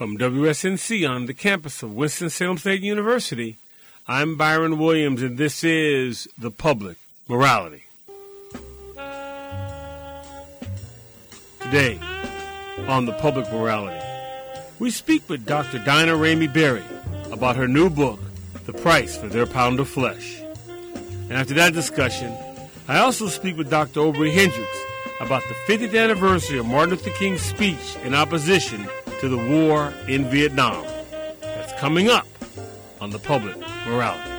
From WSNC on the campus of Winston-Salem State University, I'm Byron Williams, and this is The Public Morality. Today, on The Public Morality, we speak with Dr. Daina Ramey Berry about her new book, The Price for Their Pound of Flesh. And after that discussion, I also speak with Dr. Obrey Hendricks about the 50th anniversary of Martin Luther King's speech in opposition to the war in Vietnam. That's coming up on the public morality.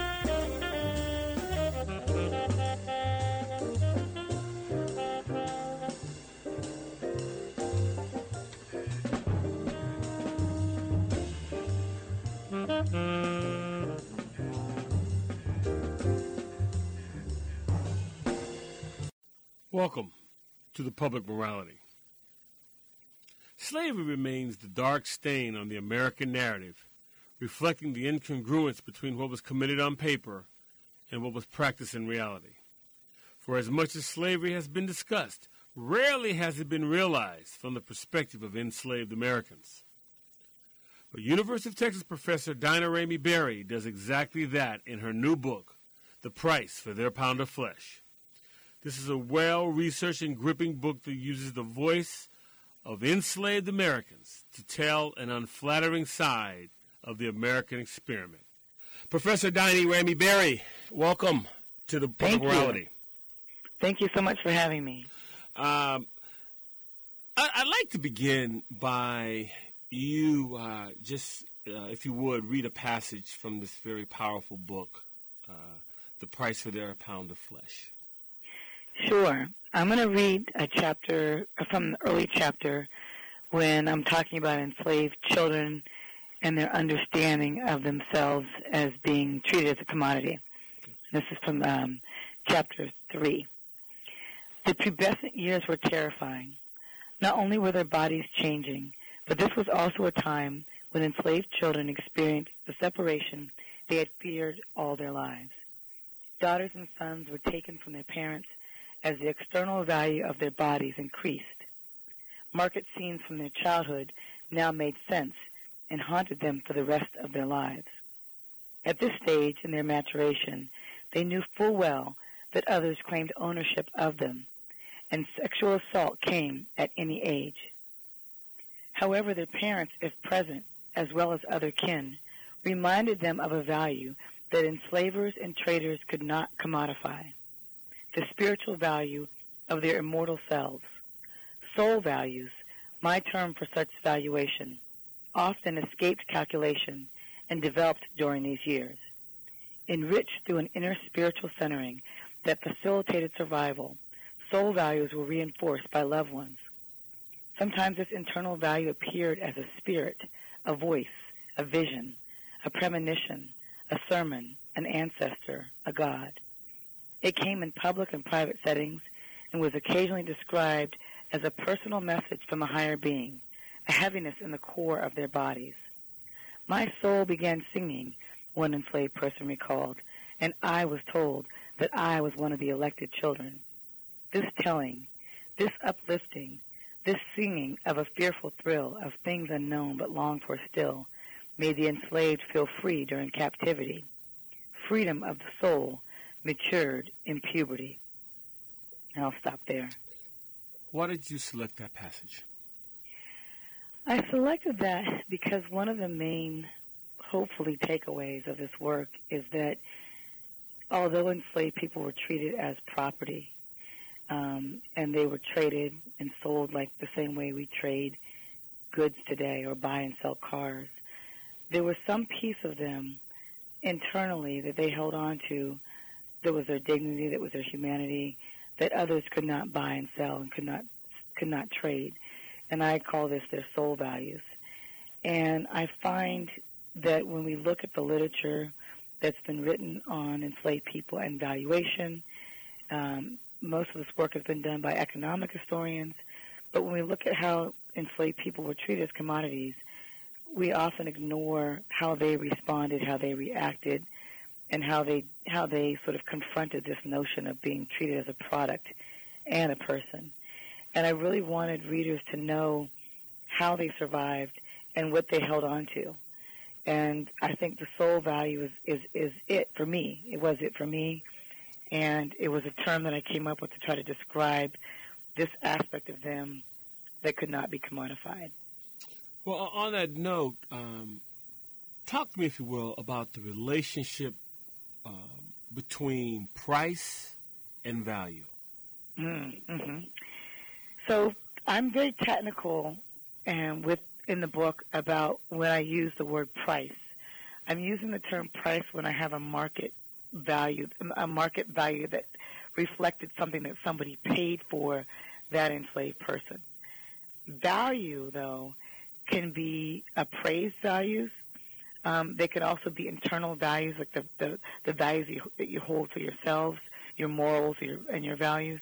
Welcome to the public morality. Slavery remains the dark stain on the American narrative, reflecting the incongruence between what was committed on paper and what was practiced in reality. For as much as slavery has been discussed, rarely has it been realized from the perspective of enslaved Americans. But University of Texas professor Daina Ramey Berry does exactly that in her new book, The Price for Their Pound of Flesh. This is a well researched and gripping book that uses the voice of enslaved Americans to tell an unflattering side of the American experiment. Professor Daina Ramey Berry, welcome to the Thank Morality. You. Thank you so much for having me. Um, I, would like to begin by you uh, just, uh, if you would, read a passage from this very powerful book, uh, The Price for Their Pound of Flesh. Sure. I'm going to read a chapter from the early chapter when I'm talking about enslaved children and their understanding of themselves as being treated as a commodity. This is from um, chapter 3. The pubescent years were terrifying. Not only were their bodies changing, but this was also a time when enslaved children experienced the separation they had feared all their lives. Daughters and sons were taken from their parents as the external value of their bodies increased. Market scenes from their childhood now made sense and haunted them for the rest of their lives. At this stage in their maturation, they knew full well that others claimed ownership of them, and sexual assault came at any age. However, their parents, if present, as well as other kin, reminded them of a value that enslavers and traders could not commodify the spiritual value of their immortal selves. Soul values, my term for such valuation, often escaped calculation and developed during these years. Enriched through an inner spiritual centering that facilitated survival, soul values were reinforced by loved ones. Sometimes this internal value appeared as a spirit, a voice, a vision, a premonition, a sermon, an ancestor, a god. It came in public and private settings and was occasionally described as a personal message from a higher being, a heaviness in the core of their bodies. My soul began singing, one enslaved person recalled, and I was told that I was one of the elected children. This telling, this uplifting, this singing of a fearful thrill of things unknown but longed for still made the enslaved feel free during captivity. Freedom of the soul matured in puberty. And I'll stop there. Why did you select that passage? I selected that because one of the main, hopefully, takeaways of this work is that although enslaved people were treated as property, um, and they were traded and sold like the same way we trade goods today or buy and sell cars, there was some piece of them internally that they held on to that was their dignity, that was their humanity, that others could not buy and sell and could not could not trade. And I call this their soul values. And I find that when we look at the literature that's been written on enslaved people and valuation, um, most of this work has been done by economic historians. But when we look at how enslaved people were treated as commodities, we often ignore how they responded, how they reacted, and how they how they sort of confronted this notion of being treated as a product and a person. And I really wanted readers to know how they survived and what they held on to. And I think the soul value is, is, is it for me. It was it for me. And it was a term that I came up with to try to describe this aspect of them that could not be commodified. Well, on that note, um, talk to me, if you will, about the relationship um, between price and value. Mm-hmm. So I'm very technical and with in the book about when I use the word price. I'm using the term price when I have a market value, a market value that reflected something that somebody paid for that enslaved person. Value, though, can be appraised values. Um, they could also be internal values, like the, the, the values you, that you hold for yourselves, your morals, your, and your values.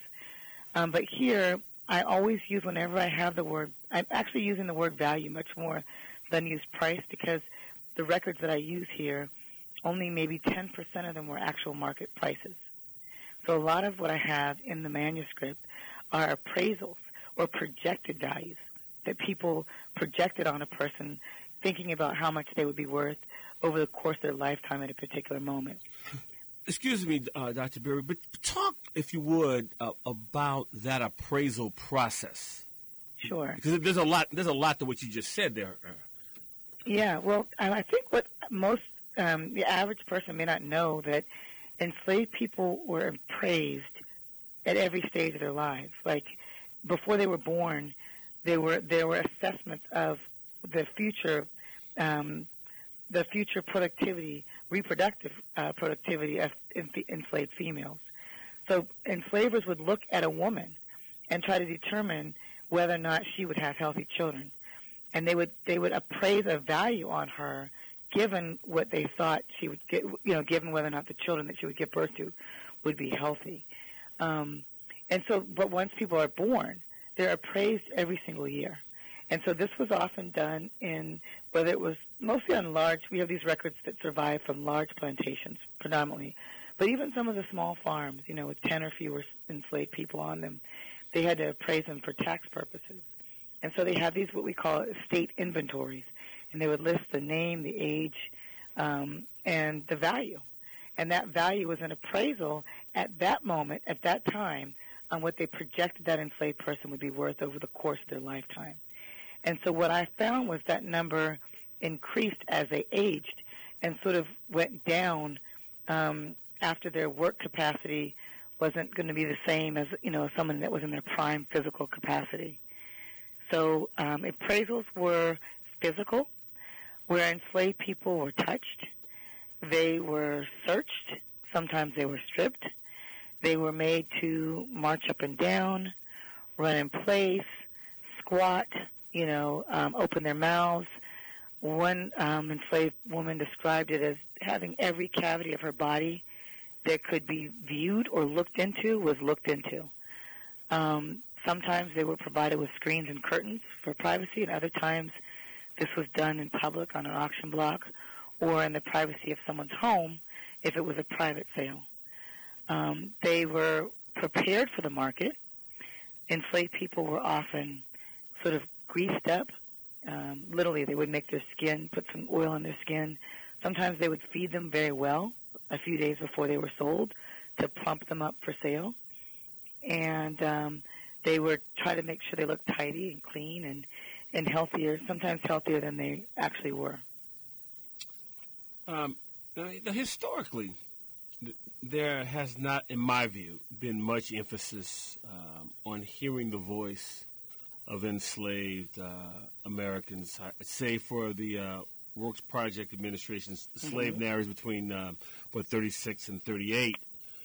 Um, but here, I always use whenever I have the word. I'm actually using the word value much more than use price because the records that I use here, only maybe 10% of them were actual market prices. So a lot of what I have in the manuscript are appraisals or projected values that people projected on a person thinking about how much they would be worth over the course of their lifetime at a particular moment. Excuse me, uh, Dr. Berry, but talk, if you would, uh, about that appraisal process. Sure. Because there's a lot. There's a lot to what you just said there. Yeah. Well, I think what most um, the average person may not know that enslaved people were appraised at every stage of their lives. Like before they were born, there were there were assessments of the future, um, the future productivity reproductive uh, productivity of enslaved females. So enslavers would look at a woman and try to determine whether or not she would have healthy children, and they would they would appraise a value on her given what they thought she would get, you know, given whether or not the children that she would give birth to would be healthy. Um, and so, but once people are born, they're appraised every single year. And so this was often done in whether it was mostly on large, we have these records that survive from large plantations predominantly, but even some of the small farms, you know, with 10 or fewer enslaved people on them, they had to appraise them for tax purposes. And so they have these what we call state inventories, and they would list the name, the age, um, and the value. And that value was an appraisal at that moment, at that time, on what they projected that enslaved person would be worth over the course of their lifetime. And so what I found was that number increased as they aged and sort of went down um, after their work capacity wasn't going to be the same as you know someone that was in their prime physical capacity. So um, appraisals were physical, where enslaved people were touched. They were searched. Sometimes they were stripped. They were made to march up and down, run in place, squat, you know, um, open their mouths. One um, enslaved woman described it as having every cavity of her body that could be viewed or looked into was looked into. Um, sometimes they were provided with screens and curtains for privacy, and other times this was done in public on an auction block or in the privacy of someone's home if it was a private sale. Um, they were prepared for the market. Enslaved people were often sort of greased up. Um, literally, they would make their skin, put some oil on their skin. Sometimes they would feed them very well a few days before they were sold to plump them up for sale. And um, they would try to make sure they looked tidy and clean and, and healthier, sometimes healthier than they actually were. Um, historically, there has not, in my view, been much emphasis um, on hearing the voice of enslaved uh, Americans, save for the uh, Works Project Administration's slave mm-hmm. narratives between uh, what 36 and 38.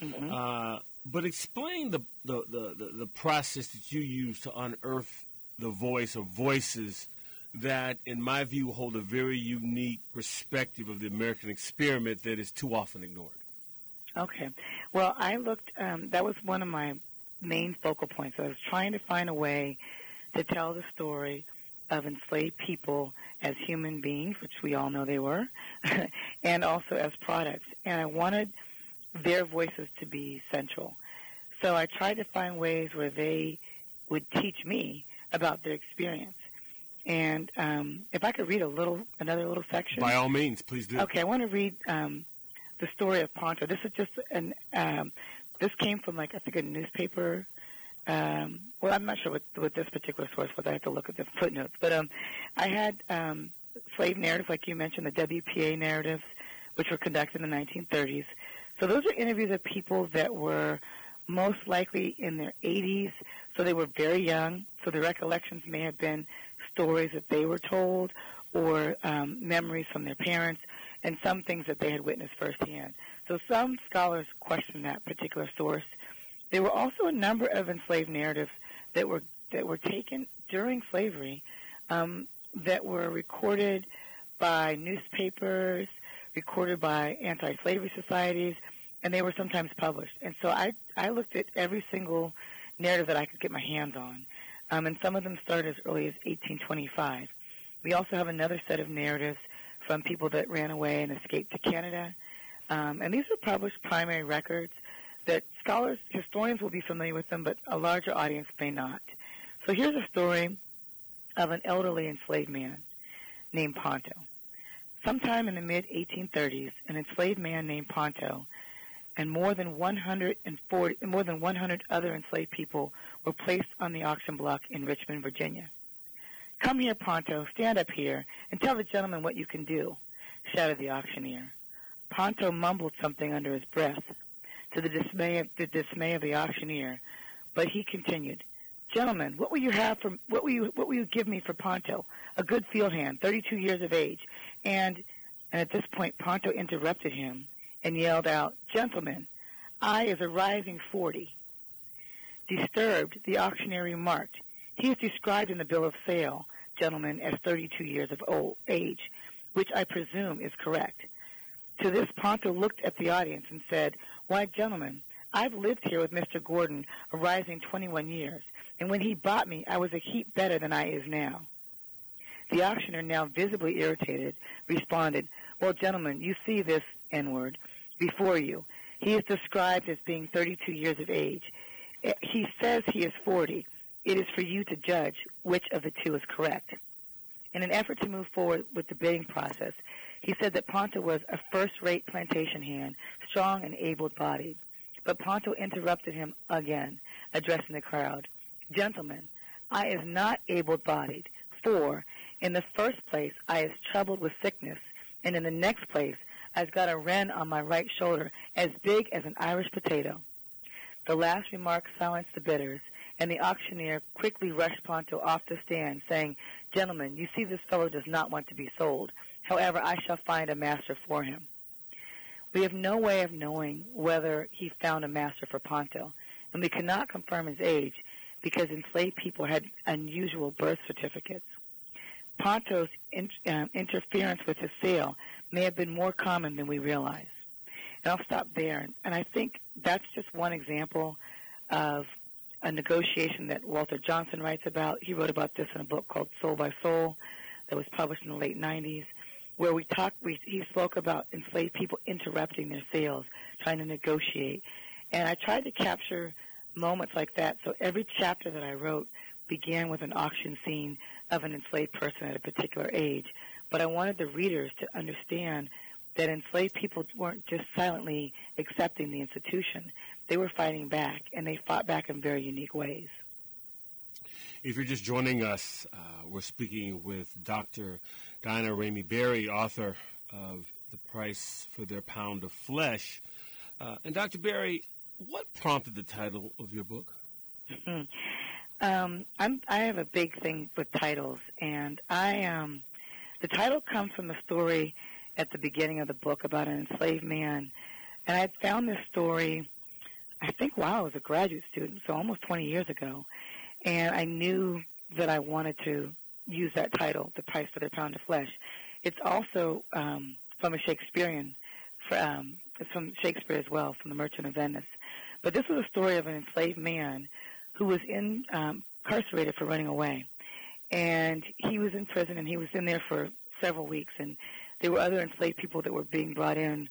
Mm-hmm. Uh, but explain the, the, the, the, process that you use to unearth the voice or voices that, in my view, hold a very unique perspective of the American experiment that is too often ignored. Okay. Well, I looked, um, that was one of my main focal points. I was trying to find a way to tell the story of enslaved people as human beings, which we all know they were, and also as products. And I wanted their voices to be central. So I tried to find ways where they would teach me about their experience. And um, if I could read a little, another little section. By all means, please do. Okay, I want to read um, the story of Ponto. This is just an. Um, this came from like I think a newspaper. Um, well, I'm not sure what, what this particular source was. I have to look at the footnotes. But um, I had um, slave narratives, like you mentioned, the WPA narratives, which were conducted in the 1930s. So those are interviews of people that were most likely in their 80s, so they were very young. So the recollections may have been stories that they were told or um, memories from their parents and some things that they had witnessed firsthand. So some scholars question that particular source. There were also a number of enslaved narratives that were that were taken during slavery um, that were recorded by newspapers, recorded by anti-slavery societies, and they were sometimes published. And so I I looked at every single narrative that I could get my hands on, um, and some of them started as early as 1825. We also have another set of narratives from people that ran away and escaped to Canada, um, and these are published primary records that scholars, historians will be familiar with them, but a larger audience may not. So here's a story of an elderly enslaved man named Ponto. Sometime in the mid 1830s, an enslaved man named Ponto and more than 140, more than 100 other enslaved people were placed on the auction block in Richmond, Virginia. Come here, Ponto, stand up here, and tell the gentleman what you can do, shouted the auctioneer. Ponto mumbled something under his breath, to the dismay of the dismay of the auctioneer, but he continued, "Gentlemen, what will you have for what will you what will you give me for Ponto? A good field hand, 32 years of age." And and at this point Ponto interrupted him and yelled out, "Gentlemen, I is a rising 40." Disturbed, the auctioneer remarked, "He is described in the bill of sale, gentlemen, as 32 years of old age, which I presume is correct." To this, Ponto looked at the audience and said, Why, gentlemen, I've lived here with Mr. Gordon a rising 21 years, and when he bought me, I was a heap better than I is now. The auctioneer, now visibly irritated, responded, Well, gentlemen, you see this N-word before you. He is described as being 32 years of age. Eh, he says he is 40. It is for you to judge which of the two is correct. In an effort to move forward with the bidding process, he said that Ponto was a first-rate plantation hand, strong and able-bodied. But Ponto interrupted him again, addressing the crowd. Gentlemen, I is not able-bodied, for, in the first place, I is troubled with sickness, and in the next place, I've got a wren on my right shoulder as big as an Irish potato. The last remark silenced the bidders, and the auctioneer quickly rushed Ponto off the stand, saying, Gentlemen, you see this fellow does not want to be sold. However, I shall find a master for him. We have no way of knowing whether he found a master for Ponto, and we cannot confirm his age because enslaved people had unusual birth certificates. Ponto's in, uh, interference with his sale may have been more common than we realize. And I'll stop there. And I think that's just one example of a negotiation that Walter Johnson writes about. He wrote about this in a book called Soul by Soul that was published in the late 90s where we talked, we, he spoke about enslaved people interrupting their sales, trying to negotiate. And I tried to capture moments like that. So every chapter that I wrote began with an auction scene of an enslaved person at a particular age. But I wanted the readers to understand that enslaved people weren't just silently accepting the institution. They were fighting back, and they fought back in very unique ways. If you're just joining us, uh, we're speaking with Dr. Diana Ramey Berry, author of The Price for Their Pound of Flesh. Uh, and Dr. Berry, what prompted the title of your book? Mm-hmm. Um, i have a big thing with titles, and I um, the title comes from the story at the beginning of the book about an enslaved man, and I found this story, I think, while I was a graduate student, so almost 20 years ago, and I knew that I wanted to use that title, The Price for Their Pound of Flesh. It's also um, from a Shakespearean, um, it's from Shakespeare as well, from The Merchant of Venice. But this was a story of an enslaved man who was in, um, incarcerated for running away. And he was in prison, and he was in there for several weeks. And there were other enslaved people that were being brought in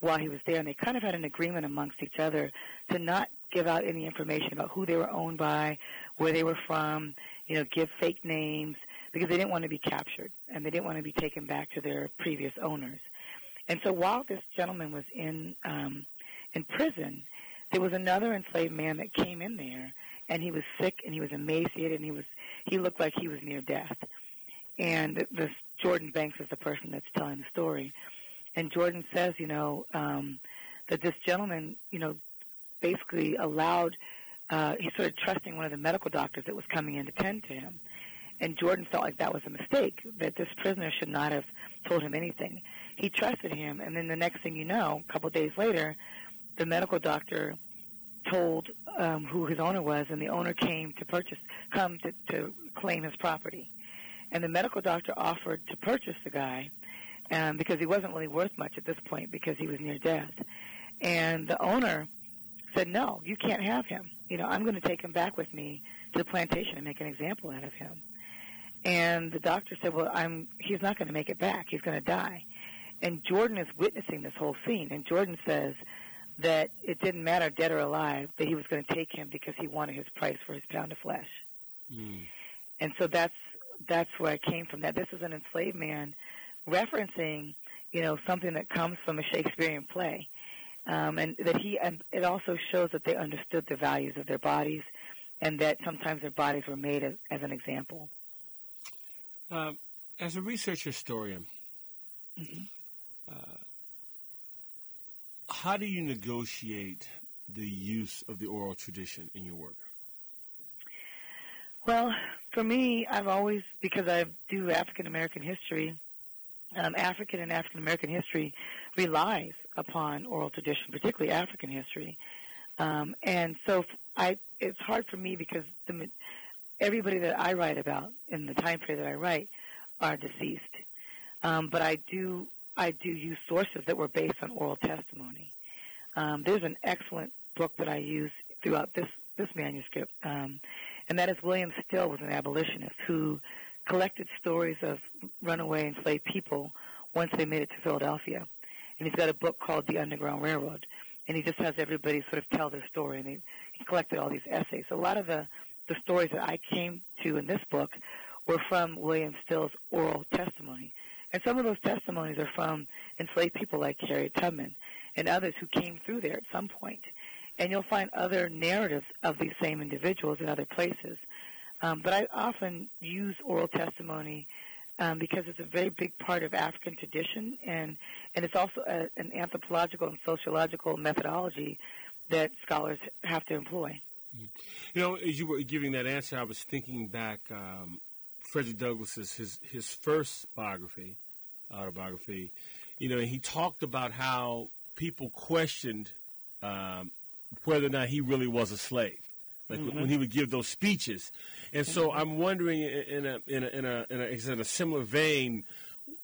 while he was there, and they kind of had an agreement amongst each other to not give out any information about who they were owned by, where they were from, you know, give fake names, because they didn't want to be captured and they didn't want to be taken back to their previous owners. And so while this gentleman was in um, in prison, there was another enslaved man that came in there, and he was sick and he was emaciated and he was he looked like he was near death. And this Jordan Banks is the person that's telling the story, and Jordan says, you know, um, that this gentleman, you know, basically allowed. Uh, he started trusting one of the medical doctors that was coming in to tend to him. And Jordan felt like that was a mistake, that this prisoner should not have told him anything. He trusted him, and then the next thing you know, a couple of days later, the medical doctor told um, who his owner was, and the owner came to purchase, come to, to claim his property. And the medical doctor offered to purchase the guy um, because he wasn't really worth much at this point because he was near death. And the owner said, "No, you can't have him. You know, I'm going to take him back with me to the plantation and make an example out of him." And the doctor said, "Well, I'm. He's not going to make it back. He's going to die." And Jordan is witnessing this whole scene, and Jordan says that it didn't matter, dead or alive, that he was going to take him because he wanted his price for his pound of flesh. Mm. And so that's that's where I came from. That this is an enslaved man referencing, you know, something that comes from a Shakespearean play, um, and that he and it also shows that they understood the values of their bodies, and that sometimes their bodies were made as, as an example. Um, as a research historian, mm-hmm. uh, how do you negotiate the use of the oral tradition in your work? Well, for me, I've always, because I do African American history, um, African and African American history relies upon oral tradition, particularly African history. Um, and so I, it's hard for me because the, everybody that I write about in the time period that I write are deceased. Um, but I do I do use sources that were based on oral testimony. Um, there's an excellent book that I use throughout this this manuscript, um, and that is William Still was an abolitionist who collected stories of runaway enslaved people once they made it to Philadelphia. And he's got a book called The Underground Railroad, and he just has everybody sort of tell their story. And he, he collected all these essays. A lot of the the stories that I came to in this book were from William Still's oral testimony. And some of those testimonies are from enslaved people like Harriet Tubman and others who came through there at some point. And you'll find other narratives of these same individuals in other places. Um, but I often use oral testimony um, because it's a very big part of African tradition, and and it's also a, an anthropological and sociological methodology that scholars have to employ. You know, as you were giving that answer, I was thinking back. Um, Frederick Douglass's his his first biography, autobiography. You know, he talked about how people questioned um, whether or not he really was a slave. Like mm-hmm. when he would give those speeches, and so. I'm wondering, in a in a in a in a, in a similar vein,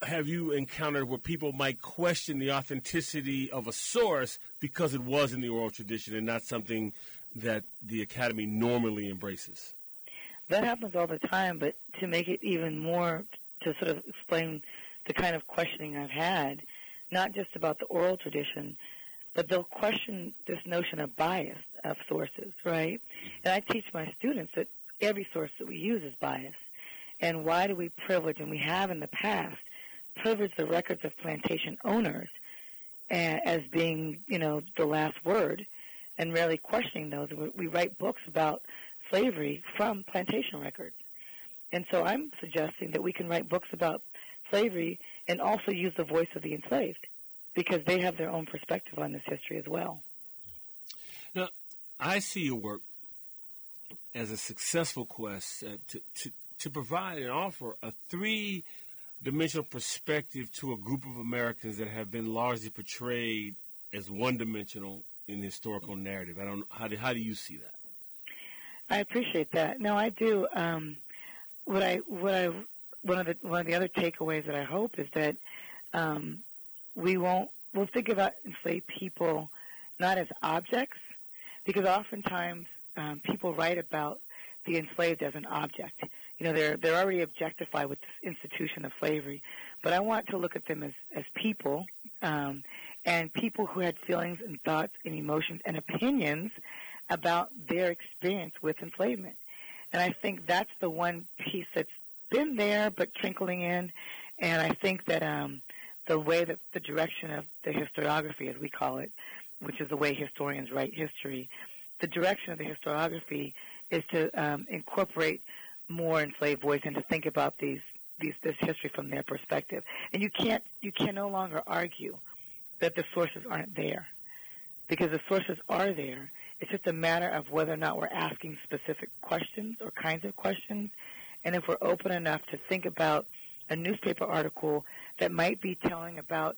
have you encountered where people might question the authenticity of a source because it was in the oral tradition and not something that the academy normally embraces? That happens all the time, but to make it even more, to sort of explain the kind of questioning I've had, not just about the oral tradition, but they'll question this notion of bias of sources, right? And I teach my students that every source that we use is biased. And why do we privilege, and we have in the past, privileged the records of plantation owners as being, you know, the last word, and rarely questioning those. We write books about slavery from plantation records. And so I'm suggesting that we can write books about slavery and also use the voice of the enslaved because they have their own perspective on this history as well. Now, I see your work as a successful quest uh, to, to, to provide and offer a three dimensional perspective to a group of Americans that have been largely portrayed as one dimensional in the historical narrative. I don't how do, how do you see that? I appreciate that. No, I do. Um, what I what I one of the one of the other takeaways that I hope is that um, we won't we'll think about enslaved people not as objects because oftentimes um, people write about the enslaved as an object. You know, they're they're already objectified with this institution of slavery. But I want to look at them as as people um, and people who had feelings and thoughts and emotions and opinions about their experience with enslavement. And I think that's the one piece that's been there but trickling in, and I think that um, the way that the direction of the historiography, as we call it, which is the way historians write history, the direction of the historiography is to um, incorporate more enslaved voice and to think about these, these this history from their perspective. And you can't you can no longer argue that the sources aren't there because the sources are there. It's just a matter of whether or not we're asking specific questions or kinds of questions, and if we're open enough to think about a newspaper article that might be telling about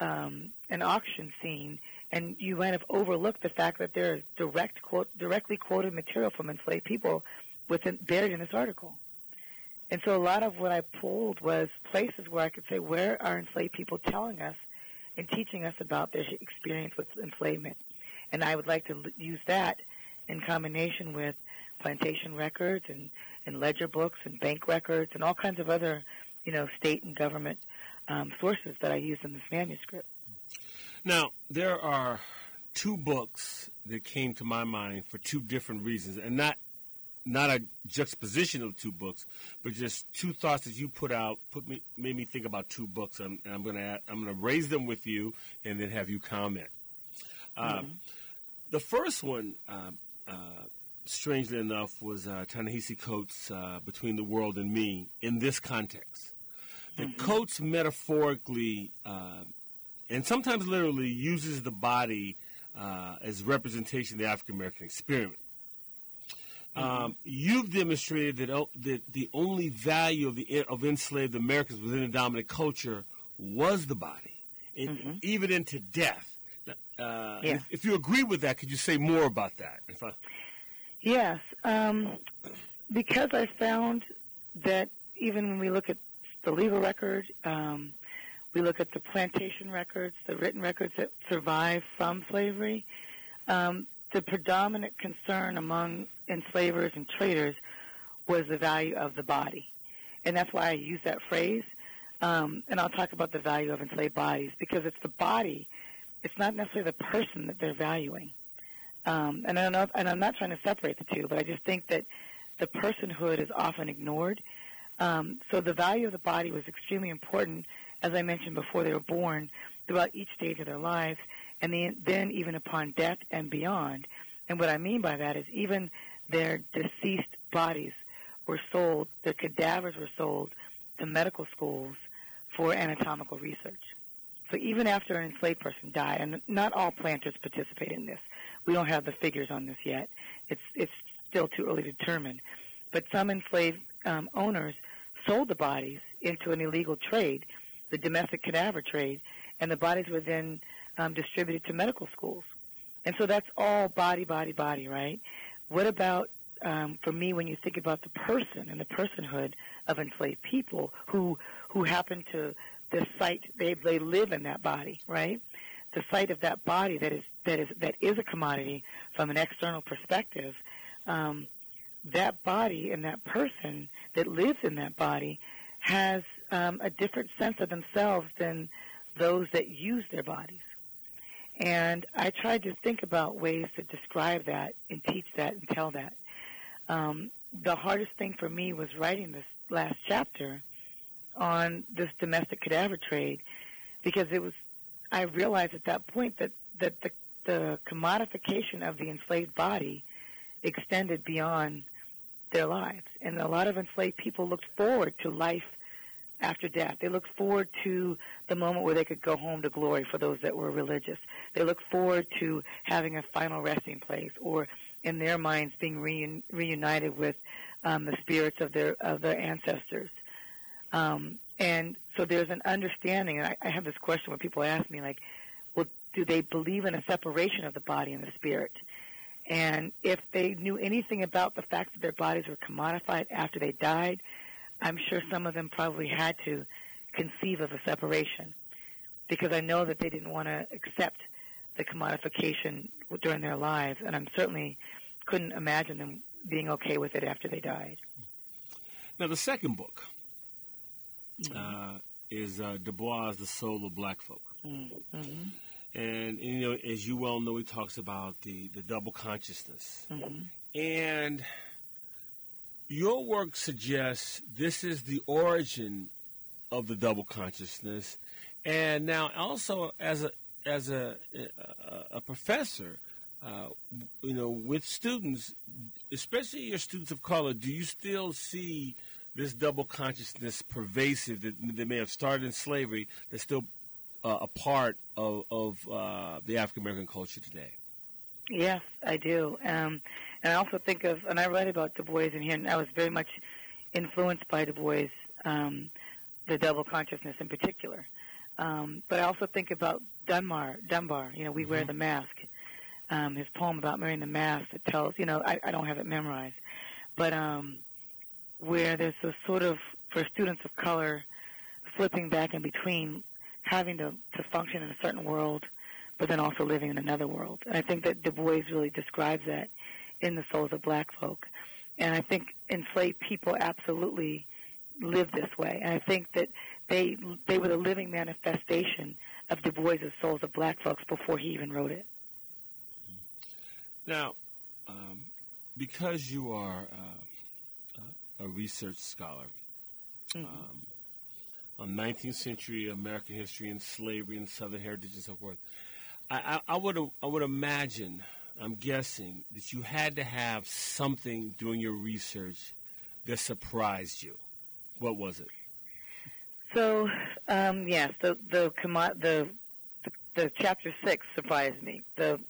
um, an auction scene, and you might have overlooked the fact that there is direct quote, directly quoted material from enslaved people within, buried in this article. And so a lot of what I pulled was places where I could say, where are enslaved people telling us and teaching us about their experience with enslavement? And I would like to use that in combination with plantation records and, and ledger books and bank records and all kinds of other, you know, state and government um, sources that I use in this manuscript. Now, there are two books that came to my mind for two different reasons, and not not a juxtaposition of two books, but just two thoughts that you put out put me made me think about two books, and, and I'm gonna I'm gonna raise them with you, and then have you comment. Uh, mm-hmm. The first one, uh, uh, strangely enough, was uh, Ta-Nehisi Coates' uh, "Between the World and Me" in this context. The mm-hmm. Coates metaphorically uh, and sometimes literally uses the body uh, as representation of the African American experience. Mm-hmm. Um, you've demonstrated that, uh, that the only value of the of enslaved Americans within the dominant culture was the body, and mm-hmm. even into death. Uh, yeah. if, if, you agree with that, could you say more about that? I... Yes, um, because I found that even when we look at the legal record, um, we look at the plantation records, the written records that survive from slavery. Um, the predominant concern among enslavers and traders was the value of the body. And that's why I use that phrase. Um, and I'll talk about the value of enslaved bodies because it's the body. It's not necessarily the person that they're valuing. Um, and, I know, and I'm not trying to separate the two, but I just think that the personhood is often ignored. Um, so the value of the body was extremely important as I mentioned before they were born, throughout each stage of their lives, and then even upon death and beyond. And what I mean by that is even their deceased bodies were sold, their cadavers were sold to medical schools for anatomical research. So even after an enslaved person died, and not all planters participate in this. We don't have the figures on this yet. It's it's still too early to determine. But some enslaved um, owners sold the bodies into an illegal trade the domestic cadaver trade, and the bodies were then um, distributed to medical schools. And so that's all body, body, body, right? What about, um, for me, when you think about the person and the personhood of enslaved people who who happen to the site they they live in that body, right? The site of that body that is that is that is a commodity from an external perspective. Um, that body and that person that lives in that body has um, a different sense of themselves than those that use their bodies. And I tried to think about ways to describe that and teach that and tell that. Um, the hardest thing for me was writing this last chapter on this domestic cadaver trade because it was I realized at that point that, that the, the commodification of the enslaved body extended beyond their lives. And a lot of enslaved people looked forward to life after death. They looked forward to the moment where they could go home to glory for those that were religious. They looked forward to having a final resting place or in their minds being reun- reunited with um, the spirits of their of their ancestors. Um, and so there's an understanding. And I, I have this question when people ask me, like, well, do they believe in a separation of the body and the spirit? And if they knew anything about the fact that their bodies were commodified after they died, I'm sure some of them probably had to conceive of a separation because I know that they didn't want to accept the commodification during their lives, and I certainly couldn't imagine them being okay with it after they died. Now, the second book mm-hmm. uh, is uh, Du Bois, The Soul of Black Folk. Mm-hmm. And, you know, as you well know, he talks about the, the double consciousness. Mm-hmm. And your work suggests this is the origin of the double consciousness, and now also as a as a a, a professor, uh, you know, with students, especially your students of color, do you still see this double consciousness pervasive that, that may have started in slavery that's still uh, a part of, of uh, the African American culture today? Yes, I do. Um, and I also think of, and I write about Du Bois in here, and I was very much influenced by Du Bois, um, the double consciousness in particular. Um, but I also think about Dunbar. Dunbar, you know, we mm-hmm. wear the mask. Um, his poem about wearing the mask that tells, you know, I, I don't have it memorized, but um, where there's a sort of for students of color flipping back in between having to, to function in a certain world, but then also living in another world. And I think that Du Bois really describes that in the souls of black folk. And I think enslaved people absolutely live this way. And I think that they they were the living manifestation of Du Bois' souls of black folks before he even wrote it. Now, um, because you are uh, a research scholar mm-hmm. um, on 19th century American history and slavery and Southern heritage and so forth, I, I, I would I would imagine I'm guessing that you had to have something during your research that surprised you. What was it? So, um, yes, the the, the the the chapter six surprised me. The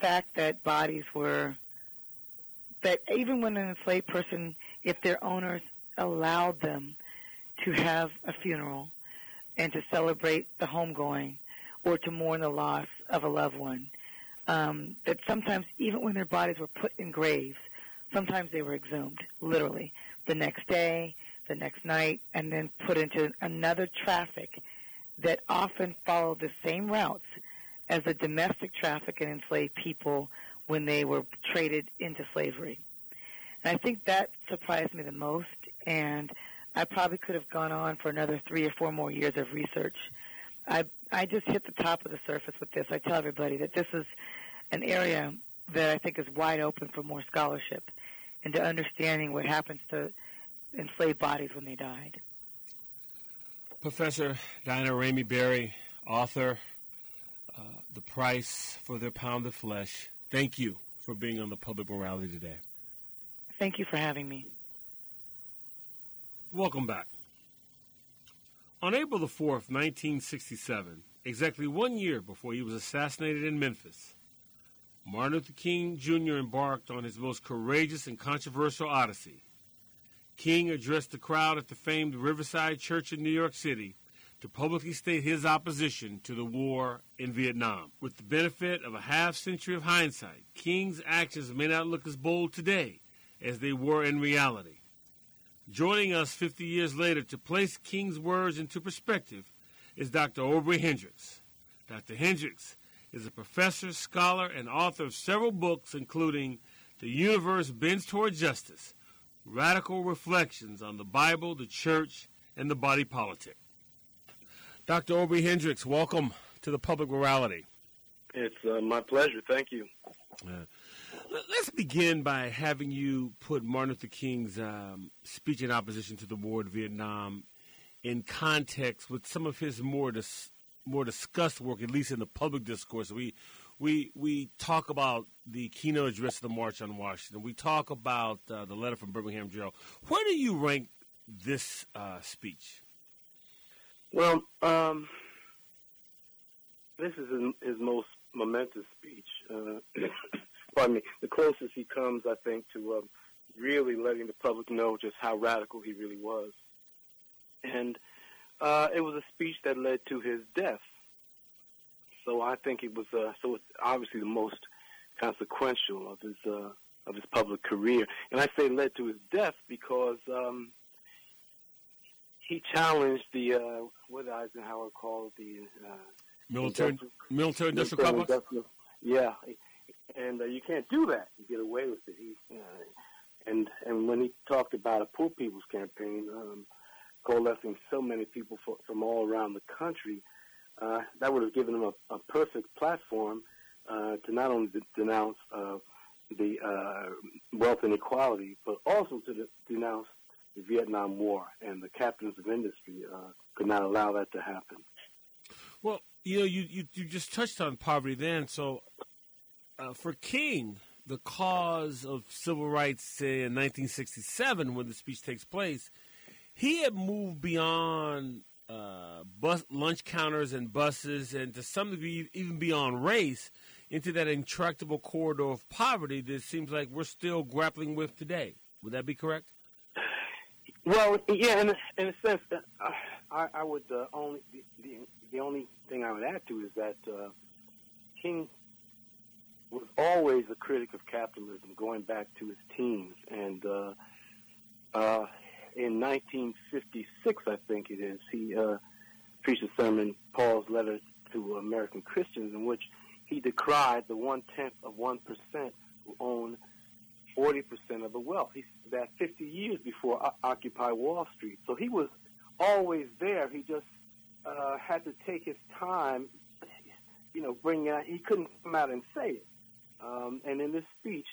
fact that bodies were that even when an enslaved person, if their owners allowed them to have a funeral and to celebrate the homegoing or to mourn the loss of a loved one, um, that sometimes even when their bodies were put in graves, sometimes they were exhumed, literally, the next day, the next night, and then put into another traffic that often followed the same routes as the domestic traffic and enslaved people when they were traded into slavery. And I think that surprised me the most, and I probably could have gone on for another three or four more years of research. I I just hit the top of the surface with this. I tell everybody that this is an area that I think is wide open for more scholarship into understanding what happens to enslaved bodies when they died. Professor Diana Ramey Berry, author, uh, The Price for Their Pound of Flesh. Thank you for being on the Public Morality today. Thank you for having me. Welcome back. On April the 4th, 1967, exactly one year before he was assassinated in Memphis, Martin Luther King Jr. embarked on his most courageous and controversial odyssey. King addressed the crowd at the famed Riverside Church in New York City to publicly state his opposition to the war in Vietnam. With the benefit of a half century of hindsight, King's actions may not look as bold today as they were in reality. Joining us 50 years later to place King's words into perspective is Dr. Obrey Hendricks. Dr. Hendricks is a professor, scholar, and author of several books, including The Universe Bends Toward Justice Radical Reflections on the Bible, the Church, and the Body Politic. Dr. Obrey Hendricks, welcome to the Public Morality. It's uh, my pleasure. Thank you. Uh, let's begin by having you put Martin Luther King's um, speech in opposition to the war in Vietnam in context with some of his more dis- more discussed work, at least in the public discourse. We we we talk about the keynote address of the March on Washington. We talk about uh, the letter from Birmingham Jail. Where do you rank this uh, speech? Well, um, this is his, most momentous speech. Uh, pardon me. The closest he comes, I think, to um, really letting the public know just how radical he really was. And uh, it was a speech that led to his death. So I think it was uh, so it's obviously the most consequential of his uh, of his public career. And I say led to his death because um, he challenged the uh, what Eisenhower called the uh, military industrial, military industrial complex. Industrial, yeah, and uh, you can't do that. You get away with it. He, and and when he talked about a poor people's campaign, um, coalescing so many people for, from all around the country uh, that would have given him a, a perfect platform uh, to not only de- denounce uh, the uh, wealth inequality, but also to the, denounce the Vietnam War, and the captains of industry uh, could not allow that to happen. Well, you know, you, you, you just touched on poverty then. So, uh, for King, the cause of civil rights, in 1967, when the speech takes place, he had moved beyond uh, bus lunch counters and buses, and to some degree, even beyond race, into that intractable corridor of poverty that seems like we're still grappling with today. Would that be correct? Well, yeah, in a, in a sense, uh, I, I would uh, only the, the, the only thing I would add to is that uh, King was always a critic of capitalism, going back to his teens, and uh, uh, in 1956, I think it is, he uh, preached a sermon, Paul's letter to American Christians, in which he decried the one tenth of one percent who own 40% of the wealth. He's that 50 years before o- Occupy Wall Street. So he was always there. He just uh, had to take his time, you know, bring it out. He couldn't come out and say it. Um, and in this speech,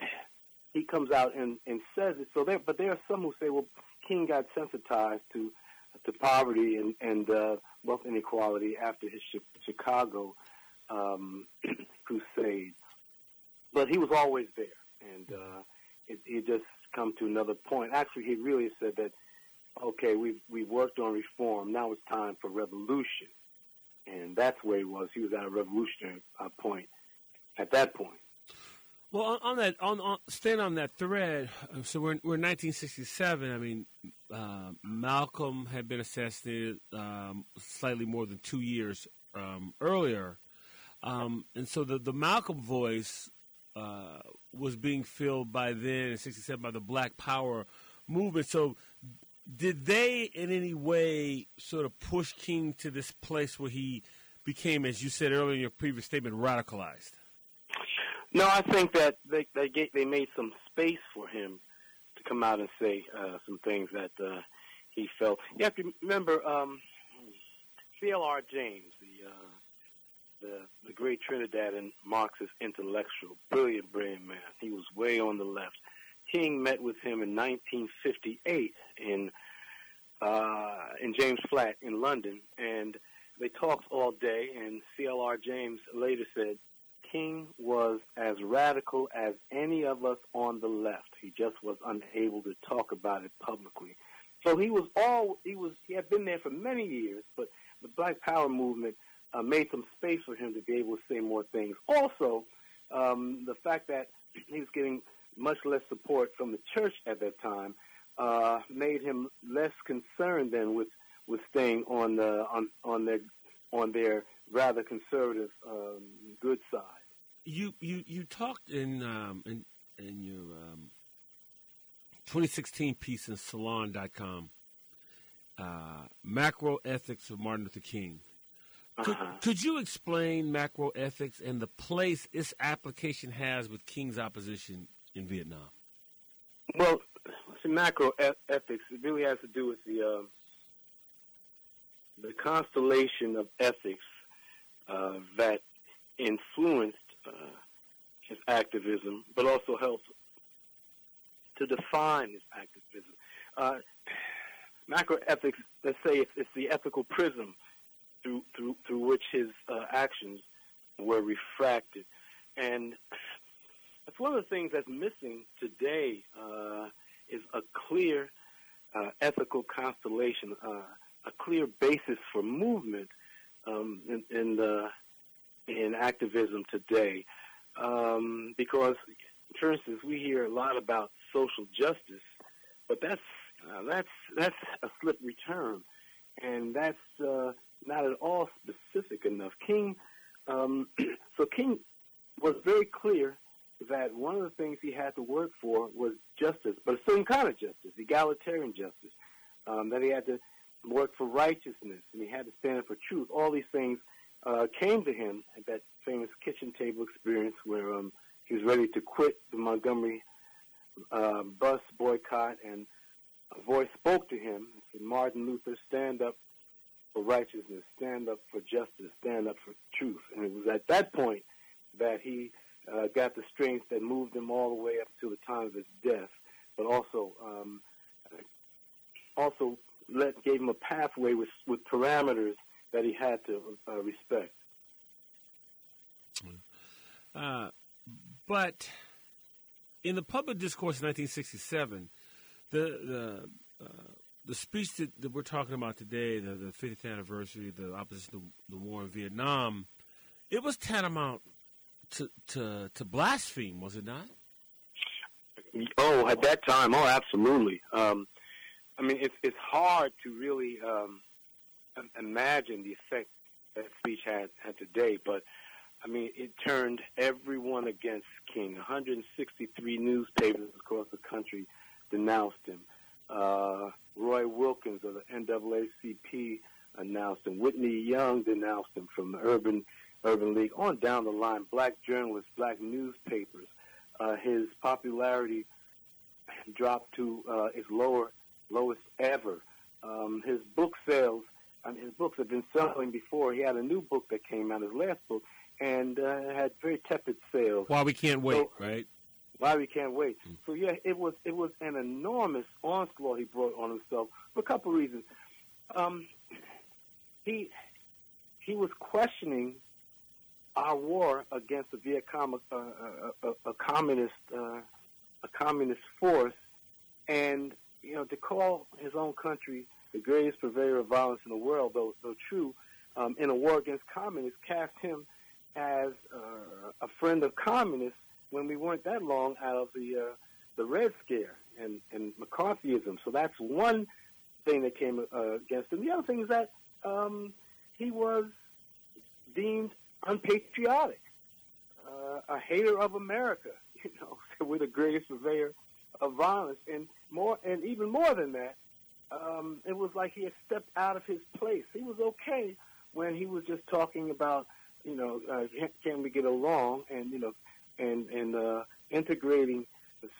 he comes out and, and says it. So there, but there are some who say, well, King got sensitized to to poverty and, and uh, wealth inequality after his Chicago um, crusade. But he was always there and uh, it, it just come to another point. Actually, he really said that, okay, we've we've worked on reform. Now it's time for revolution, and that's where he was. He was at a revolutionary uh, point at that point. Well, on, on that, on, on staying on that thread. Uh, so we're we're 1967. I mean, uh, Malcolm had been assassinated um, slightly more than two years um, earlier, um, and so the the Malcolm voice uh, was being filled by then in '67 by the Black Power movement. So, did they in any way sort of push King to this place where he became, as you said earlier in your previous statement, radicalized? No, I think that they they, get, they made some space for him to come out and say uh, some things that uh, he felt. You have to remember um, C.L.R. James, the uh, the, the great Trinidadian Marxist intellectual, brilliant, brilliant man. He was way on the left. King met with him in 1958 in uh, in James Flat in London, and they talked all day. And C.L.R. James later said King was as radical as any of us on the left. He just was unable to talk about it publicly. So he was all he was. He had been there for many years, but the Black Power movement uh, made some space for him to be able to say more things. Also, um, the fact that he was getting much less support from the church at that time uh, made him less concerned than with with staying on the on on their on their rather conservative um, good side. You you you talked in um, in in your um, 2016 piece in Salon.com, uh, macro ethics of Martin Luther King. Could, uh-huh. could you explain macro ethics and the place its application has with King's opposition in Vietnam? Well, see, macro ethics it really has to do with the uh, the constellation of ethics uh, that influenced uh, his activism, but also helped to define his activism. Uh, macro ethics, let's say, it's, it's the ethical prism through through through which his uh, actions were refracted, and that's one of the things that's missing today uh, is a clear uh, ethical constellation, uh, a clear basis for movement um, in in, the, in activism today, um, because, for instance, we hear a lot about social justice, but that's uh, that's that's a slippery term, and that's uh, not at all specific enough. King, um, so King was very clear that one of the things he had to work for was justice, but a certain kind of justice, egalitarian justice. Um, that he had to work for righteousness, and he had to stand up for truth. All these things uh, came to him at that famous kitchen table experience where um, he was ready to quit the Montgomery uh, bus boycott, and a voice spoke to him and said, "Martin Luther, stand up for righteousness, stand up for justice, stand up for truth. And it was at that point that he uh, got the strength that moved him all the way up to the time of his death, but also um, also let gave him a pathway with with parameters that he had to uh, respect. Uh, but in the public discourse in 1967, the the uh, the speech that, that, we're talking about today, the, the 50th anniversary of the opposition to the war in Vietnam, it was tantamount to, to, to blaspheme, was it not? Oh, at that time, oh, absolutely. Um, I mean, it's it's hard to really um, imagine the effect that speech had had today, but I mean, it turned everyone against King. 163 newspapers across the country denounced him. Uh, Roy Wilkins of the NAACP announced him. Whitney Young denounced him from the Urban Urban League. On down the line, black journalists, black newspapers. Uh, his popularity dropped to uh, its lower lowest ever. Um, his book sales, I mean, his books have been selling before. He had a new book that came out, his last book, and uh, had very tepid sales. Why we can't wait, so, right? Why we can't wait. Mm. So yeah, it was it was an enormous onslaught he brought on himself for a couple of reasons. Um, he he was questioning our war against the Viet Cong, uh, a, a, a, communist uh, a communist force, and you know to call his own country the greatest purveyor of violence in the world, though though true, um, in a war against communists, cast him as uh, a friend of communists when we weren't that long out of the uh, the Red Scare and, and McCarthyism. So that's one thing that came uh, against him. The other thing is that um, he was deemed unpatriotic, uh, a hater of America. You know, we're the greatest purveyor of violence, and more, and even more than that, um, it was like he had stepped out of his place. He was okay when he was just talking about, you know, uh, can we get along, and you know, and and uh, integrating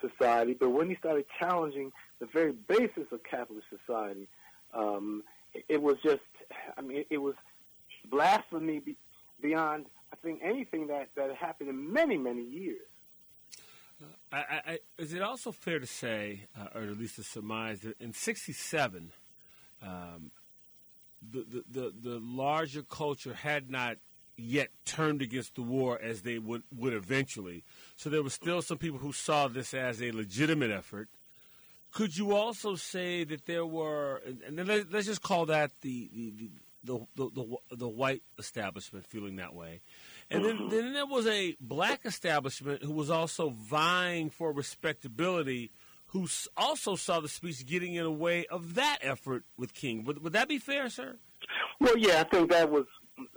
society. But when he started challenging the very basis of capitalist society, um, it, was just, I mean, it, it was blasphemy beyond, I think, anything that that happened in many many years. I, I, is it also fair to say, uh, or at least to surmise, that in '67, um, the, the, the the larger culture had not yet turned against the war as they would, would eventually. So there were still some people who saw this as a legitimate effort. Could you also say that there were, and let's just call that the the, the, the, the, the white establishment feeling that way. And then, then there was a black establishment who was also vying for respectability, who also saw the speech getting in the way of that effort with King. Would, would that be fair, sir? Well, yeah, I think that was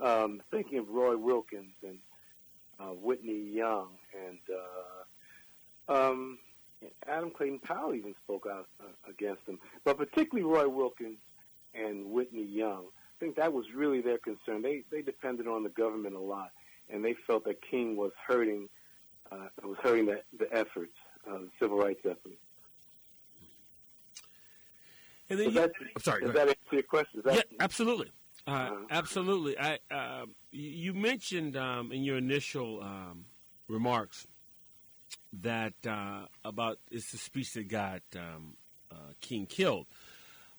um, thinking of Roy Wilkins and uh, Whitney Young and uh, um, Adam Clayton Powell even spoke out uh, against him, but particularly Roy Wilkins and Whitney Young. I think that was really their concern. They they depended on the government a lot, and they felt that King was hurting uh, was hurting the, the efforts, uh, the civil rights efforts. And then you, that, I'm sorry. Does that answer your question? yeah, absolutely. Uh, uh-huh. absolutely. I, uh, you mentioned um, in your initial um, remarks that uh, about it's the speech that got um, uh, King killed.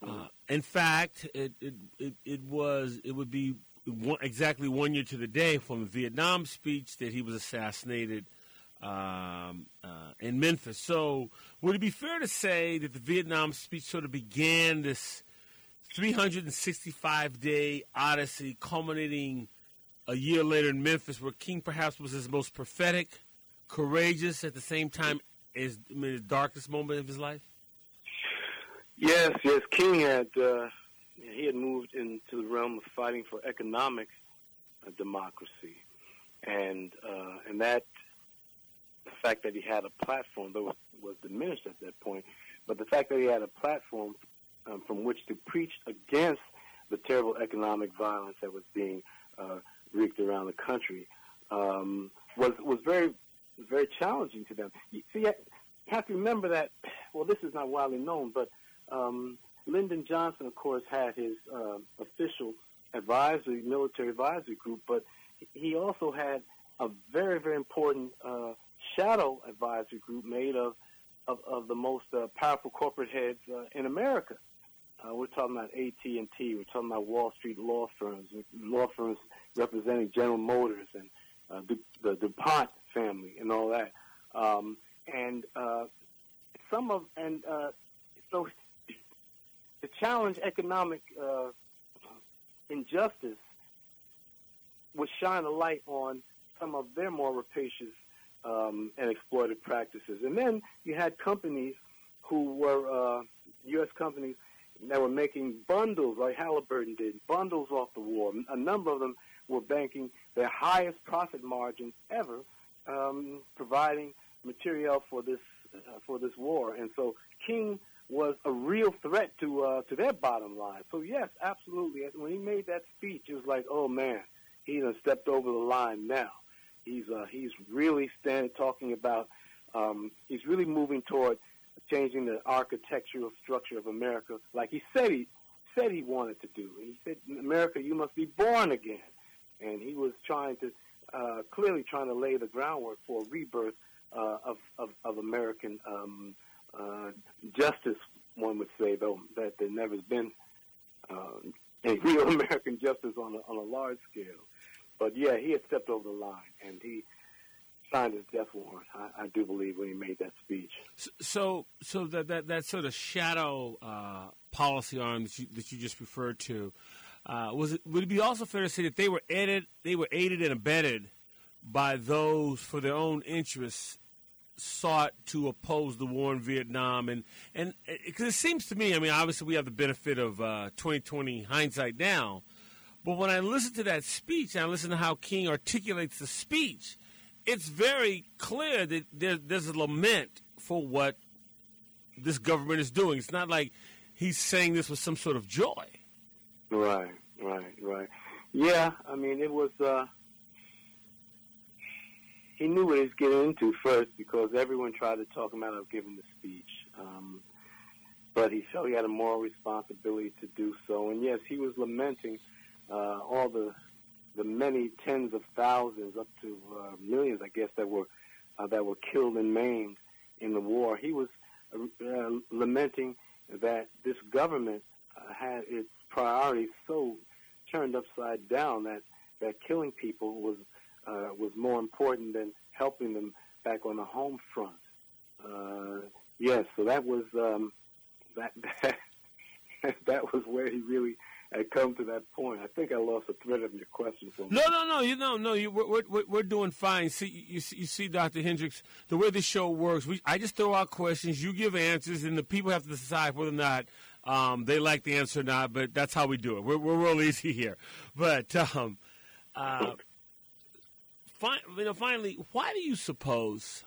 Uh, in fact, it, it, it, it, was it would be one, exactly one year to the day from the Vietnam speech that he was assassinated um, uh, in Memphis. So, would it be fair to say that the Vietnam speech sort of began this 365 day odyssey culminating a year later in Memphis, where King perhaps was his most prophetic, courageous, at the same time as I mean, his darkest moment of his life? Yes, yes. King had uh, he had moved into the realm of fighting for economic uh, democracy, and uh, and that the fact that he had a platform, though was, was diminished at that point, but the fact that he had a platform um, from which to preach against the terrible economic violence that was being uh, wreaked around the country um, was was very very challenging to them. You, see, you have to remember that. Well, this is not widely known, but um, Lyndon Johnson, of course, had his uh, official advisory, military advisory group, but he also had a very, very important uh, shadow advisory group made of of, of the most uh, powerful corporate heads uh, in America. Uh, we're talking about AT&T. We're talking about Wall Street law firms, law firms representing General Motors and uh, the, the DuPont family and all that. Um, and uh, some of and uh, so to challenge economic uh, injustice would shine a light on some of their more rapacious um, and exploited practices. And then you had companies who were uh, U.S. companies that were making bundles, like Halliburton did, bundles off the war. A number of them were banking their highest profit margins ever, um, providing material for this uh, for this war. And so King was a real threat to uh, to their bottom line. So yes, absolutely. When he made that speech, it was like, oh man, he done stepped over the line now. He's uh, he's really standing talking about. Um, he's really moving toward changing the architectural structure of America, like he said he said he wanted to do. He said, "America, you must be born again," and he was trying to uh, clearly trying to lay the groundwork for a rebirth uh, of, of of American um, uh, justice. One would say, though, that there never has been uh, a real American justice on a, on a large scale. But yeah, he had stepped over the line, and he signed his death warrant. I, I do believe when he made that speech. So, so that that, that sort of shadow uh, policy arm that you, that you just referred to, uh, was it would it be also fair to say that they were aided they were aided and abetted by those for their own interests sought to oppose the war in Vietnam and and because it seems to me I mean obviously we have the benefit of uh, 2020 hindsight now but when I listen to that speech and I listen to how King articulates the speech, it's very clear that there, there's a lament for what this government is doing. It's not like he's saying this with some sort of joy. Right, right, right. Yeah, I mean, it was. Uh, he knew what he was getting into first because everyone tried to talk him out of giving the speech. Um, but he felt he had a moral responsibility to do so. And yes, he was lamenting uh, all the the many tens of thousands, up to uh, millions, I guess, that were uh, that were killed and maimed in the war. He was uh, lamenting that this government uh, had its priorities so turned upside down that that killing people was uh, was more important than helping them back on the home front. Uh, yes, so that was um, that that that was where he really had come to that point. I think I lost the thread of your question. For no, no, no. You know, no. You, we're, we're, we're doing fine. See, you, you see, Dr. Hendricks, the way the show works. We, I just throw out questions, you give answers, and the people have to decide whether or not um, they like the answer or not. But that's how we do it. We're, we're real easy here. But um, uh, fi- you know, finally, why do you suppose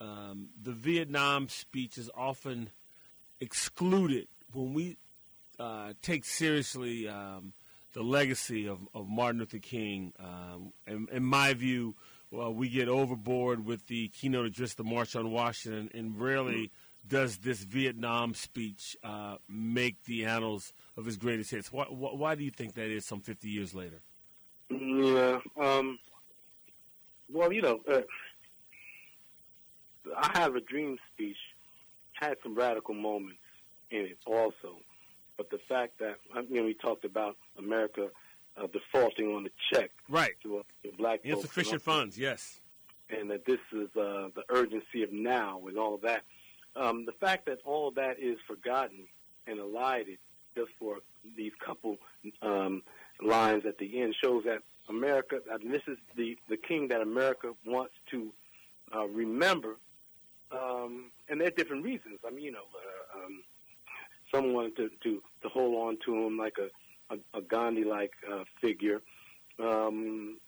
um, the Vietnam speech is often excluded when we uh, take seriously um, the legacy of, of, Martin Luther King. Um, in, in, my view, well, we get overboard with the keynote address, the March on Washington, and rarely does this Vietnam speech uh, make the annals of his greatest hits. Why, why, do you think that is some 50 years later? Yeah. Um, well, you know, uh, I Have a Dream speech had some radical moments in it also. But the fact that you know we talked about America uh, defaulting on the check right to, uh, to black insufficient funds, yes, and that this is uh, the urgency of now and all of that. Um, the fact that all of that is forgotten and elided just for these couple um, lines at the end shows that America, I mean, this is the, the king that America wants to uh, remember. Um, and there are different reasons. I mean, you know, uh, um, someone to, to, to hold on to him like a, a, a Gandhi-like uh, figure. Um,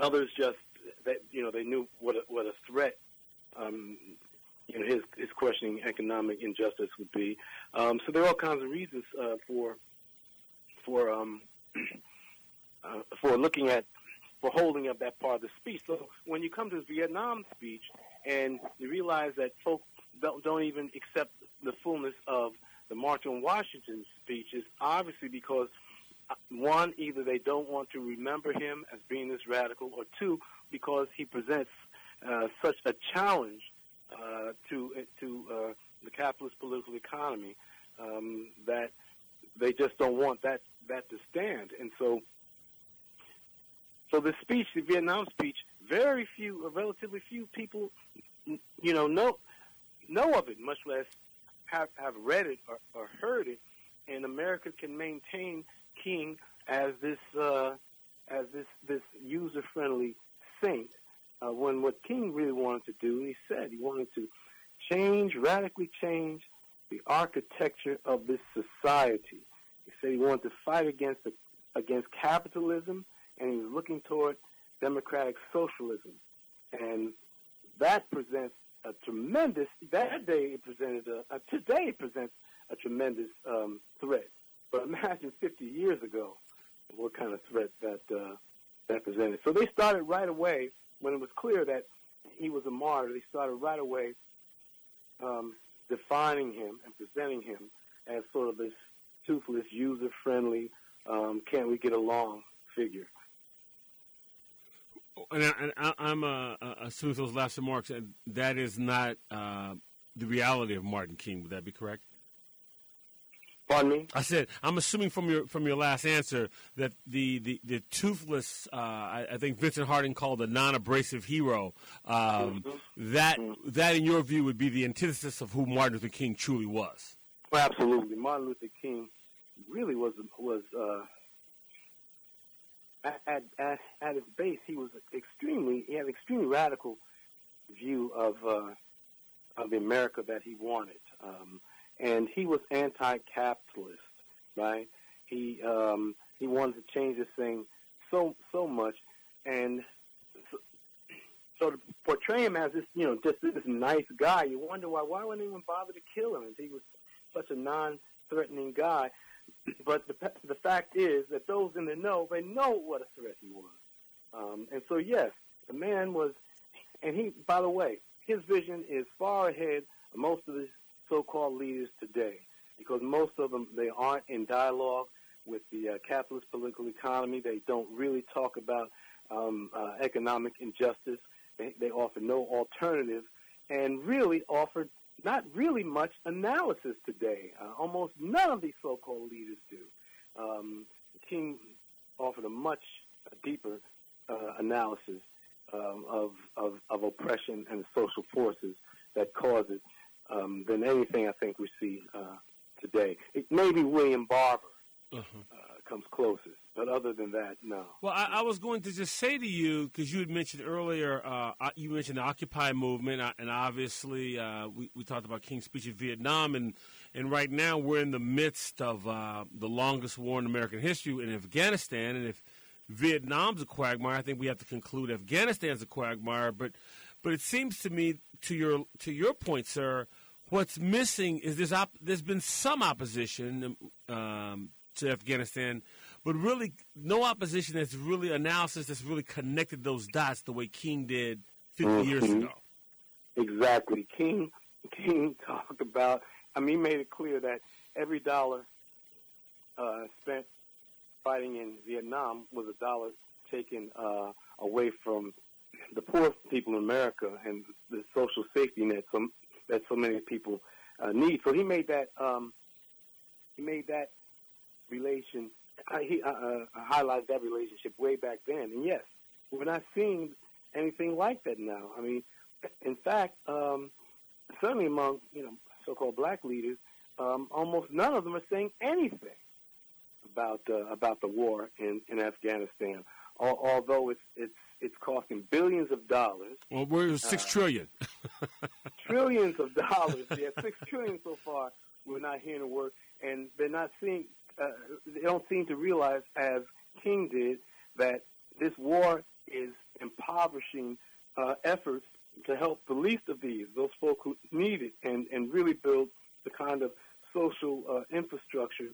others just that you know they knew what a, what a threat um, you know his his questioning economic injustice would be. Um, so there are all kinds of reasons uh, for for um, uh, for looking at for holding up that part of the speech. So when you come to the Vietnam speech and you realize that folks don't, don't even accept the fullness of the March on Washington speech is obviously because one, either they don't want to remember him as being this radical, or two, because he presents uh, such a challenge uh, to to uh, the capitalist political economy um, that they just don't want that that to stand. And so, so the speech, the Vietnam speech, very few, or relatively few people, you know, know know of it, much less have have read it or, or heard it. And America can maintain King as this uh, as this this user friendly saint. Uh, when what King really wanted to do, he said he wanted to change, radically change the architecture of this society. He said he wanted to fight against the, against capitalism, and he was looking toward democratic socialism. And that presents a tremendous. That day it presented a, a today it presents a tremendous um, threat. But imagine 50 years ago, what kind of threat that uh, that presented. So they started right away when it was clear that he was a martyr. They started right away um, defining him and presenting him as sort of this toothless, user-friendly, um, can't we get along figure. And, I, am uh, uh, assuming those last remarks, that is not uh, the reality of Martin King. Would that be correct? Pardon me. I said I'm assuming from your from your last answer that the the, the toothless, uh, I, I, think Vincent Harding called a non-abrasive hero. Um, mm-hmm. That mm-hmm. that, in your view, would be the antithesis of who Martin Luther King truly was. Well, absolutely, Martin Luther King really was was uh, at, at at his base. He was extremely he had an extremely radical view of uh, of the America that he wanted. Um, and he was anti-capitalist, right? He um, he wanted to change this thing so so much, and so, so to portray him as this, you know, just this nice guy, you wonder why why wouldn't anyone bother to kill him he was such a non-threatening guy? But the the fact is that those in the know they know what a threat he was, um, and so yes, the man was, and he by the way, his vision is far ahead of most of the so-called leaders today, because most of them they aren't in dialogue with the uh, capitalist political economy. They don't really talk about um, uh, economic injustice. They, they offer no alternative, and really offer not really much analysis today. Uh, almost none of these so-called leaders do. Um, King offered a much deeper uh, analysis um, of, of, of oppression and the social forces that cause it um, than anything I think we see uh, today. It, maybe William Barber uh-huh. uh, comes closest, but other than that, no. Well, I, I was going to just say to you because you had mentioned earlier, uh, you mentioned the Occupy movement, uh, and obviously uh, we, we talked about King's speech in Vietnam, and and right now we're in the midst of uh, the longest war in American history in Afghanistan, and if Vietnam's a quagmire, I think we have to conclude Afghanistan's a quagmire, but. But it seems to me, to your to your point, sir, What's missing is there's op- there's been some opposition um, to Afghanistan, but really no opposition that's really analysis that's really connected those dots the way King did 50 mm-hmm. years ago. Exactly. King King talked about. I mean, he made it clear that every dollar uh, spent fighting in Vietnam was a dollar taken uh, away from the poor people in America and the social safety net. That so many people uh, need. So he made that um, he made that relation. He uh, uh, highlighted that relationship way back then. And yes, we're not seeing anything like that now. I mean, in fact, um, certainly among you know so-called black leaders, um, almost none of them are saying anything about uh, about the war in, in Afghanistan. although it's it's it's costing billions of dollars. Well, we're six uh, trillion. trillions of dollars. Yeah, six trillion so far. We're not hearing a word, and they're not seeing. Uh, they don't seem to realize, as King did, that this war is impoverishing uh, efforts to help the least of these, those folk who need it, and and really build the kind of social uh, infrastructure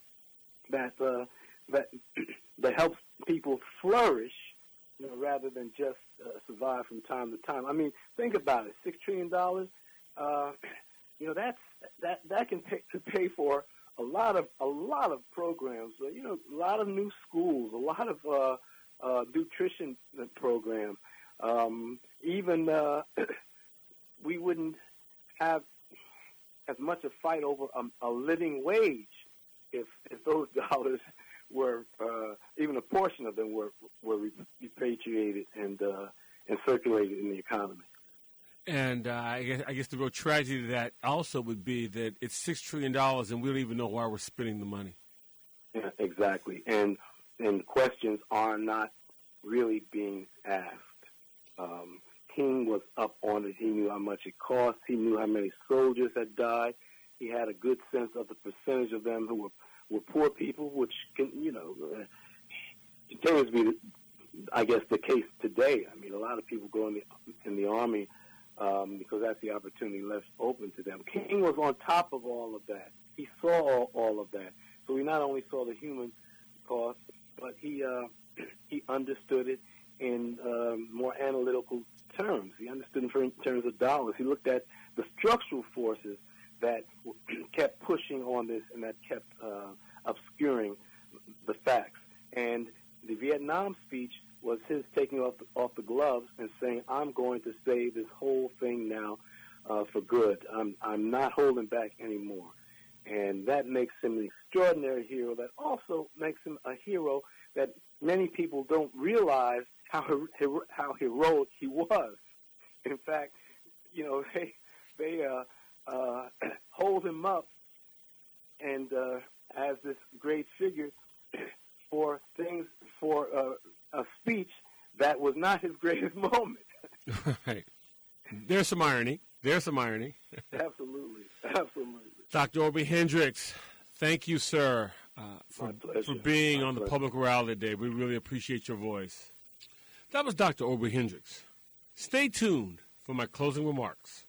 that uh, that that helps people flourish you know, rather than just uh, survive from time to time. I mean, think about it: six trillion dollars. Uh, you know, that's that that can pay, to pay for a lot of a lot of programs. You know, a lot of new schools, a lot of uh, uh, nutrition programs. Um, even uh, we wouldn't have as much a fight over a, a living wage if if those dollars were uh, even a portion of them were were repatriated and uh, and circulated in the economy. And uh, I, guess, I guess the real tragedy of that also would be that it's six trillion dollars, and we don't even know why we're spending the money. Yeah, exactly. And and questions are not really being asked. Um, King was up on it. He knew how much it cost. He knew how many soldiers had died. He had a good sense of the percentage of them who were were poor people, which can you know uh, continues to be, I guess, the case today. I mean, a lot of people go in the in the army um, because that's the opportunity left open to them. King was on top of all of that. He saw all, all of that. So he not only saw the human cost, but he uh, he understood it in um, more analytical terms. He understood it in terms of dollars. He looked at the structural forces that kept pushing on this and that kept uh, obscuring the facts. And the Vietnam speech was his taking off the, off the gloves and saying, "I'm going to save this whole thing now uh, for good. I'm I'm not holding back anymore." And that makes him an extraordinary hero. That also makes him a hero that many people don't realize how hero, how heroic he was. In fact, you know they they uh, uh, hold him up and uh, as this great figure for things for uh, a speech that was not his greatest moment. right. There's some irony. There's some irony. absolutely. Absolutely. Dr. Obrey Hendricks, thank you, sir, uh, for, for being My on pleasure. the Public Morality Day. We really appreciate your voice. That was Dr. Obrey Hendricks. Stay tuned for my closing remarks.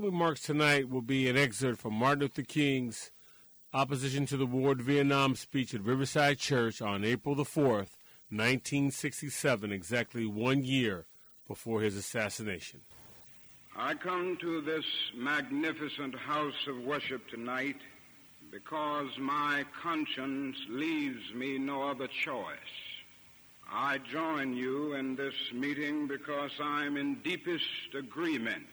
Closing remarks tonight will be an excerpt from Martin Luther King's opposition to the war in Vietnam speech at Riverside Church on April the 4th, 1967, exactly one year before his assassination. I come to this magnificent house of worship tonight because my conscience leaves me no other choice. I join you in this meeting because I'm in deepest agreement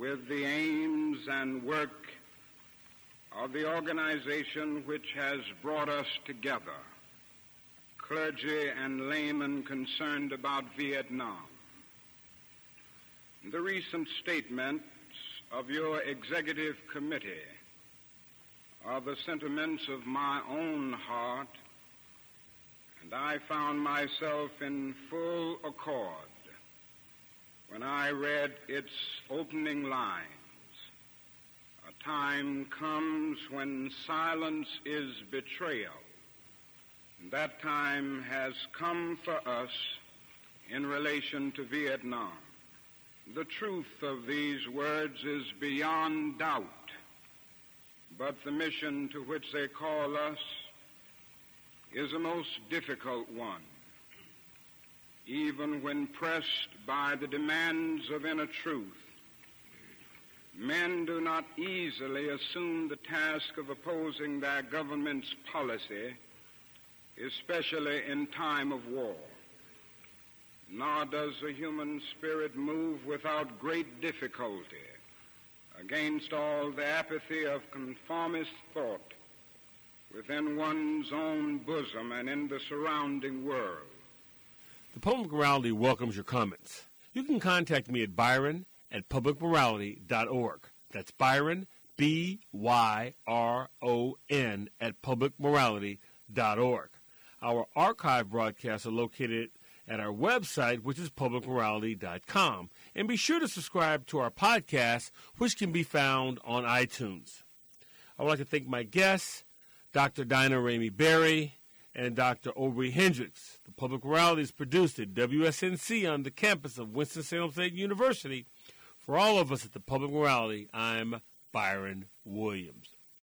with the aims and work of the organization which has brought us together, clergy and laymen concerned about Vietnam. The recent statements of your executive committee are the sentiments of my own heart and I found myself in full accord when I read its opening lines. A time comes when silence is betrayal. And that time has come for us in relation to Vietnam. The truth of these words is beyond doubt, but the mission to which they call us is a most difficult one. Even when pressed by the demands of inner truth, men do not easily assume the task of opposing their government's policy, especially in time of war. Nor does the human spirit move without great difficulty against all the apathy of conformist thought within one's own bosom and in the surrounding world. The Public Morality welcomes your comments. You can contact me at byron at publicmorality.org. That's Byron, B Y R O N, at publicmorality.org. Our archive broadcasts are located at our website, which is publicmorality.com. And be sure to subscribe to our podcast, which can be found on iTunes. I would like to thank my guests, Dr. Daina Ramey Berry and Dr. Obrey Hendricks. The Public Morality is produced at WSNC on the campus of Winston-Salem State University. For all of us at the Public Morality, I'm Byron Williams.